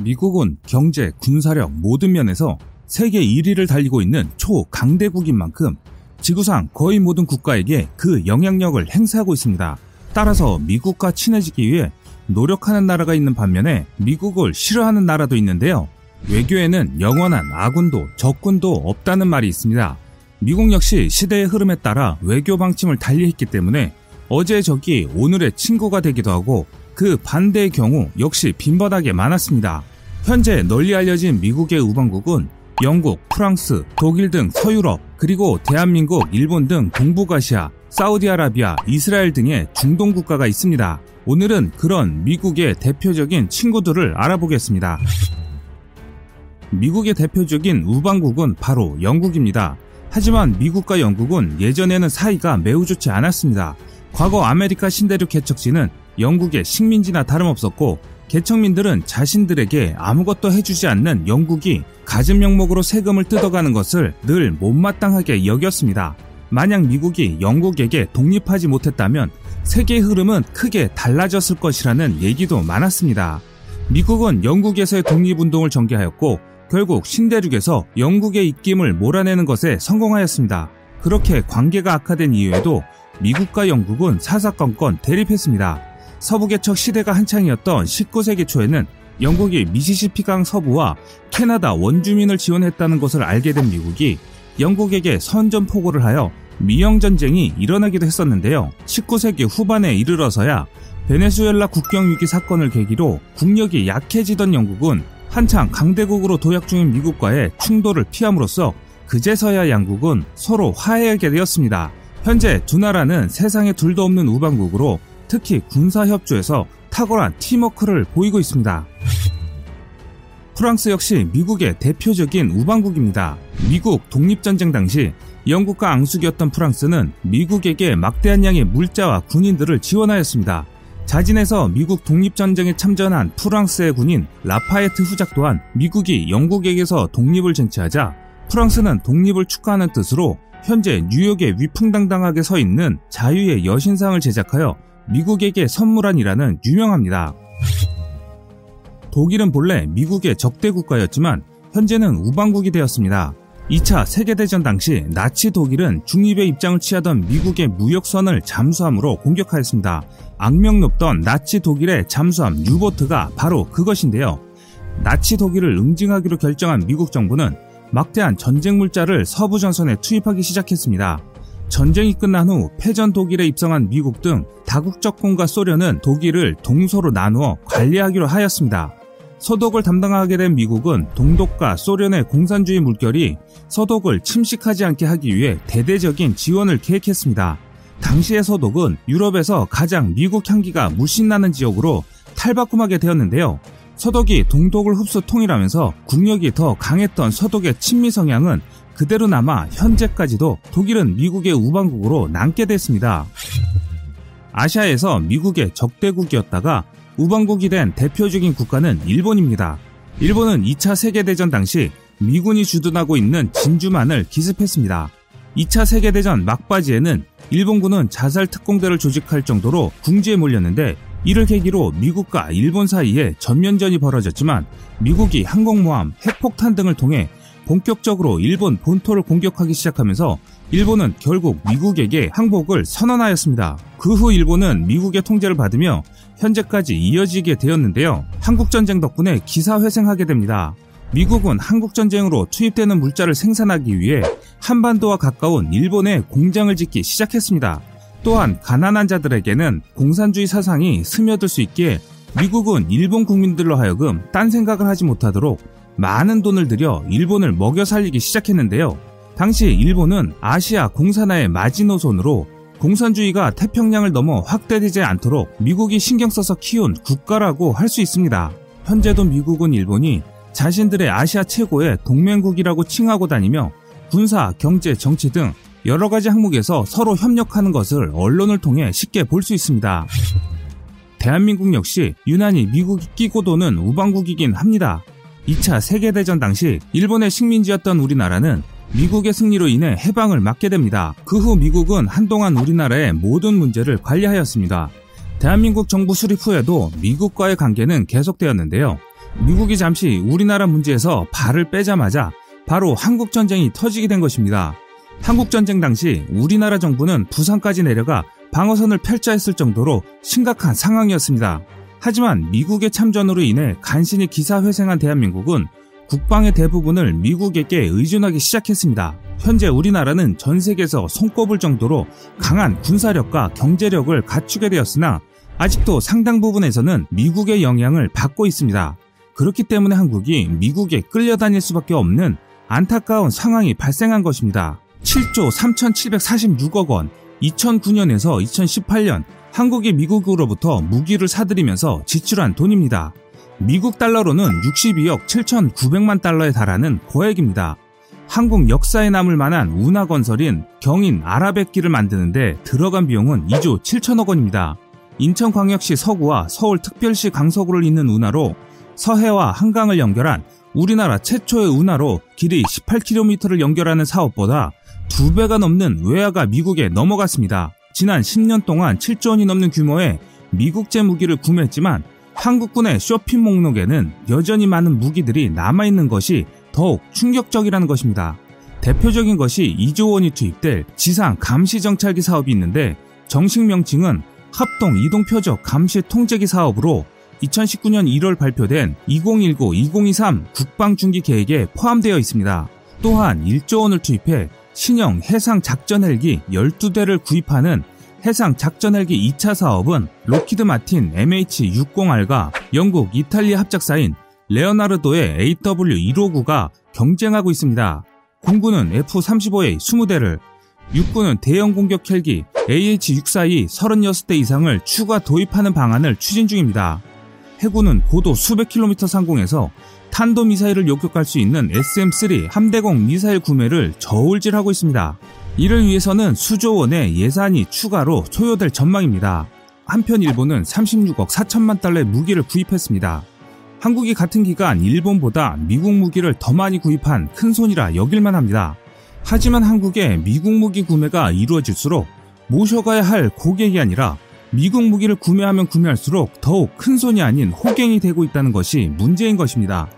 미국은 경제, 군사력 모든 면에서 세계 1위를 달리고 있는 초강대국인 만큼 지구상 거의 모든 국가에게 그 영향력을 행사하고 있습니다. 따라서 미국과 친해지기 위해 노력하는 나라가 있는 반면에 미국을 싫어하는 나라도 있는데요. 외교에는 영원한 아군도 적군도 없다는 말이 있습니다. 미국 역시 시대의 흐름에 따라 외교 방침을 달리했기 때문에 어제의 적이 오늘의 친구가 되기도 하고 그 반대의 경우 역시 빈번하게 많았습니다. 현재 널리 알려진 미국의 우방국은 영국, 프랑스, 독일 등 서유럽, 그리고 대한민국, 일본 등 동북아시아, 사우디아라비아, 이스라엘 등의 중동 국가가 있습니다. 오늘은 그런 미국의 대표적인 친구들을 알아보겠습니다. 미국의 대표적인 우방국은 바로 영국입니다. 하지만 미국과 영국은 예전에는 사이가 매우 좋지 않았습니다. 과거 아메리카 신대륙 개척지는 영국의 식민지나 다름없었고 개척민들은 자신들에게 아무것도 해주지 않는 영국이 갖은 명목으로 세금을 뜯어가는 것을 늘 못마땅하게 여겼습니다. 만약 미국이 영국에게 독립하지 못했다면 세계의 흐름은 크게 달라졌을 것이라는 얘기도 많았습니다. 미국은 영국에서의 독립운동을 전개하였고 결국 신대륙에서 영국의 입김을 몰아내는 것에 성공하였습니다. 그렇게 관계가 악화된 이후에도 미국과 영국은 사사건건 대립했습니다. 서부 개척 시대가 한창이었던 19세기 초에는 영국이 미시시피강 서부와 캐나다 원주민을 지원했다는 것을 알게 된 미국이 영국에게 선전포고를 하여 미영전쟁이 일어나기도 했었는데요. 19세기 후반에 이르러서야 베네수엘라 국경위기 사건을 계기로 국력이 약해지던 영국은 한창 강대국으로 도약 중인 미국과의 충돌을 피함으로써 그제서야 양국은 서로 화해하게 되었습니다. 현재 두 나라는 세상에 둘도 없는 우방국으로 특히 군사협조에서 탁월한 팀워크를 보이고 있습니다. 프랑스 역시 미국의 대표적인 우방국입니다. 미국 독립전쟁 당시 영국과 앙숙이었던 프랑스는 미국에게 막대한 양의 물자와 군인들을 지원하였습니다. 자진해서 미국 독립전쟁에 참전한 프랑스의 군인 라파에트 후작 또한 미국이 영국에게서 독립을 쟁취하자 프랑스는 독립을 축하하는 뜻으로 현재 뉴욕에 위풍당당하게 서 있는 자유의 여신상을 제작하여 미국에게 선물한이라는 유명합니다. 독일은 본래 미국의 적대 국가였지만 현재는 우방국이 되었습니다. 2차 세계대전 당시 나치 독일은 중립의 입장을 취하던 미국의 무역선을 잠수함으로 공격하였습니다. 악명 높던 나치 독일의 잠수함 유보트가 바로 그것인데요. 나치 독일을 응징하기로 결정한 미국 정부는 막대한 전쟁 물자를 서부 전선에 투입하기 시작했습니다. 전쟁이 끝난 후 패전 독일에 입성한 미국 등 다국적군과 소련은 독일을 동서로 나누어 관리하기로 하였습니다. 서독을 담당하게 된 미국은 동독과 소련의 공산주의 물결이 서독을 침식하지 않게 하기 위해 대대적인 지원을 계획했습니다. 당시의 서독은 유럽에서 가장 미국 향기가 물씬 나는 지역으로 탈바꿈하게 되었는데요. 서독이 동독을 흡수 통일하면서 국력이 더 강했던 서독의 친미 성향은 그대로 남아 현재까지도 독일은 미국의 우방국으로 남게 됐습니다. 아시아에서 미국의 적대국이었다가 우방국이 된 대표적인 국가는 일본입니다. 일본은 2차 세계대전 당시 미군이 주둔하고 있는 진주만을 기습했습니다. 2차 세계대전 막바지에는 일본군은 자살 특공대를 조직할 정도로 궁지에 몰렸는데 이를 계기로 미국과 일본 사이에 전면전이 벌어졌지만 미국이 항공모함, 핵폭탄 등을 통해 본격적으로 일본 본토를 공격하기 시작하면서 일본은 결국 미국에게 항복을 선언하였습니다. 그 후 일본은 미국의 통제를 받으며 현재까지 이어지게 되었는데요. 한국전쟁 덕분에 기사회생하게 됩니다. 미국은 한국전쟁으로 투입되는 물자를 생산하기 위해 한반도와 가까운 일본에 공장을 짓기 시작했습니다. 또한 가난한 자들에게는 공산주의 사상이 스며들 수 있기에 미국은 일본 국민들로 하여금 딴 생각을 하지 못하도록 많은 돈을 들여 일본을 먹여 살리기 시작했는데요. 당시 일본은 아시아 공산화의 마지노선으로 공산주의가 태평양을 넘어 확대되지 않도록 미국이 신경 써서 키운 국가라고 할 수 있습니다. 현재도 미국은 일본이 자신들의 아시아 최고의 동맹국이라고 칭하고 다니며 군사, 경제, 정치 등 여러 가지 항목에서 서로 협력하는 것을 언론을 통해 쉽게 볼 수 있습니다. 대한민국 역시 유난히 미국이 끼고 도는 우방국이긴 합니다. 2차 세계대전 당시 일본의 식민지였던 우리나라는 미국의 승리로 인해 해방을 맞게 됩니다. 그 후 미국은 한동안 우리나라의 모든 문제를 관리하였습니다. 대한민국 정부 수립 후에도 미국과의 관계는 계속되었는데요. 미국이 잠시 우리나라 문제에서 발을 빼자마자 바로 한국전쟁이 터지게 된 것입니다. 한국전쟁 당시 우리나라 정부는 부산까지 내려가 방어선을 펼쳐 했을 정도로 심각한 상황이었습니다. 하지만 미국의 참전으로 인해 간신히 기사회생한 대한민국은 국방의 대부분을 미국에게 의존하기 시작했습니다. 현재 우리나라는 전 세계에서 손꼽을 정도로 강한 군사력과 경제력을 갖추게 되었으나 아직도 상당 부분에서는 미국의 영향을 받고 있습니다. 그렇기 때문에 한국이 미국에 끌려다닐 수밖에 없는 안타까운 상황이 발생한 것입니다. 7조 3,746억 원, 2009년에서 2018년 한국이 미국으로부터 무기를 사들이면서 지출한 돈입니다. 미국 달러로는 62억 7,900만 달러에 달하는 거액입니다. 한국 역사에 남을 만한 운하 건설인 경인 아라뱃길을 만드는데 들어간 비용은 2조 7천억 원입니다. 인천광역시 서구와 서울특별시 강서구를 잇는 운하로 서해와 한강을 연결한 우리나라 최초의 운하로 길이 18km를 연결하는 사업보다 2배가 넘는 외화가 미국에 넘어갔습니다. 지난 10년 동안 7조 원이 넘는 규모의 미국제 무기를 구매했지만 한국군의 쇼핑 목록에는 여전히 많은 무기들이 남아있는 것이 더욱 충격적이라는 것입니다. 대표적인 것이 2조 원이 투입될 지상 감시 정찰기 사업이 있는데 정식 명칭은 합동 이동 표적 감시 통제기 사업으로 2019년 1월 발표된 2019-2023 국방 중기 계획에 포함되어 있습니다. 또한 1조 원을 투입해 신형 해상 작전 헬기 12대를 구입하는 해상 작전 헬기 2차 사업은 록히드 마틴 MH-60R과 영국 이탈리아 합작사인 레오나르도의 AW159가 경쟁하고 있습니다. 공군은 F-35A 20대를, 육군은 대형 공격 헬기 AH-642 36대 이상을 추가 도입하는 방안을 추진 중입니다. 해군은 고도 수백 킬로미터 상공에서 탄도미사일을 요격할 수 있는 SM-3 함대공 미사일 구매를 저울질하고 있습니다. 이를 위해서는 수조 원의 예산이 추가로 소요될 전망입니다. 한편 일본은 36억 4천만 달러의 무기를 구입했습니다. 한국이 같은 기간 일본보다 미국 무기를 더 많이 구입한 큰 손이라 여길만 합니다. 하지만 한국의 미국 무기 구매가 이루어질수록 모셔가야 할 고객이 아니라 미국 무기를 구매하면 구매할수록 더욱 큰 손이 아닌 호갱이 되고 있다는 것이 문제인 것입니다.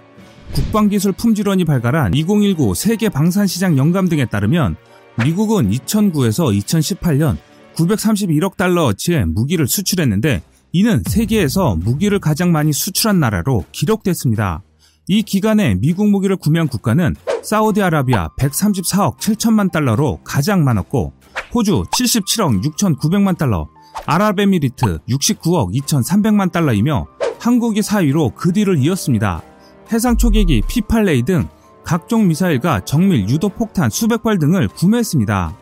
국방기술 품질원이 발간한 2019 세계 방산시장 영감 등에 따르면 미국은 2009에서 2018년 931억 달러어치의 무기를 수출했는데 이는 세계에서 무기를 가장 많이 수출한 나라로 기록됐습니다. 이 기간에 미국 무기를 구매한 국가는 사우디아라비아 134억 7천만 달러로 가장 많았고 호주 77억 6,900만 달러, 아랍에미리트 69억 2,300만 달러이며 한국이 4위로 그 뒤를 이었습니다. 해상 초계기 P8레이 등 각종 미사일과 정밀 유도 폭탄 수백 발 등을 구매했습니다.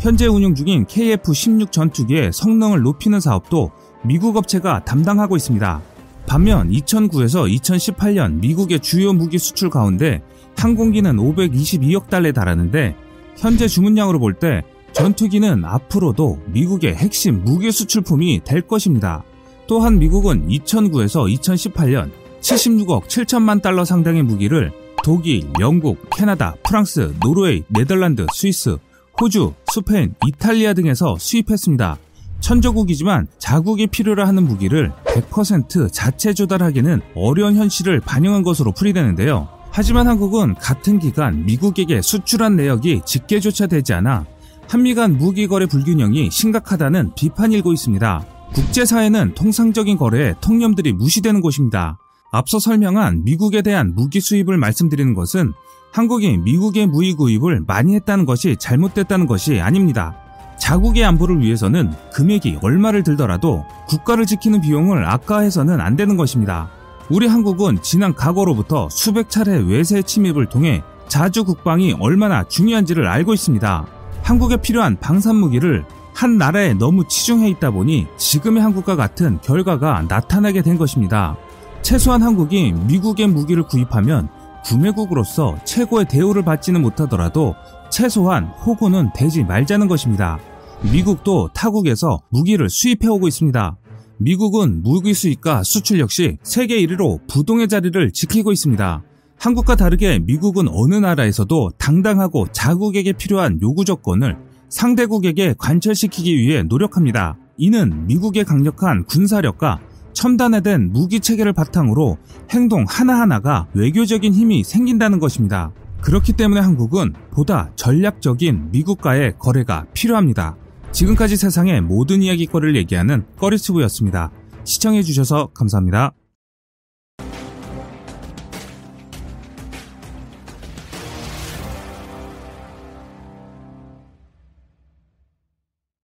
현재 운영 중인 KF-16 전투기의 성능을 높이는 사업도 미국 업체가 담당하고 있습니다. 반면 2009에서 2018년 미국의 주요 무기 수출 가운데 항공기는 522억 달러에 달하는데 현재 주문량으로 볼 때 전투기는 앞으로도 미국의 핵심 무기 수출품이 될 것입니다. 또한 미국은 2009에서 2018년 76억 7천만 달러 상당의 무기를 독일, 영국, 캐나다, 프랑스, 노르웨이, 네덜란드, 스위스, 호주, 스페인, 이탈리아 등에서 수입했습니다. 천조국이지만 자국이 필요로 하는 무기를 100% 자체 조달하기는 어려운 현실을 반영한 것으로 풀이되는데요. 하지만 한국은 같은 기간 미국에게 수출한 내역이 집계조차 되지 않아 한미 간 무기 거래 불균형이 심각하다는 비판이 일고 있습니다. 국제사회는 통상적인 거래에 통념들이 무시되는 곳입니다. 앞서 설명한 미국에 대한 무기 수입을 말씀드리는 것은 한국이 미국의 무기 구입을 많이 했다는 것이 잘못됐다는 것이 아닙니다. 자국의 안보를 위해서는 금액이 얼마를 들더라도 국가를 지키는 비용을 아까해서는 안 되는 것입니다. 우리 한국은 지난 과거로부터 수백 차례 외세 침입을 통해 자주 국방이 얼마나 중요한지를 알고 있습니다. 한국에 필요한 방산 무기를 한 나라에 너무 치중해 있다 보니 지금의 한국과 같은 결과가 나타나게 된 것입니다. 최소한 한국이 미국의 무기를 구입하면 구매국으로서 최고의 대우를 받지는 못하더라도 최소한 호구는 되지 말자는 것입니다. 미국도 타국에서 무기를 수입해오고 있습니다. 미국은 무기 수입과 수출 역시 세계 1위로 부동의 자리를 지키고 있습니다. 한국과 다르게 미국은 어느 나라에서도 당당하고 자국에게 필요한 요구 조건을 상대국에게 관철시키기 위해 노력합니다. 이는 미국의 강력한 군사력과 첨단화된 무기 체계를 바탕으로 행동 하나하나가 외교적인 힘이 생긴다는 것입니다. 그렇기 때문에 한국은 보다 전략적인 미국과의 거래가 필요합니다. 지금까지 세상의 모든 이야기거리를 얘기하는 꺼리스부였습니다. 시청해주셔서 감사합니다.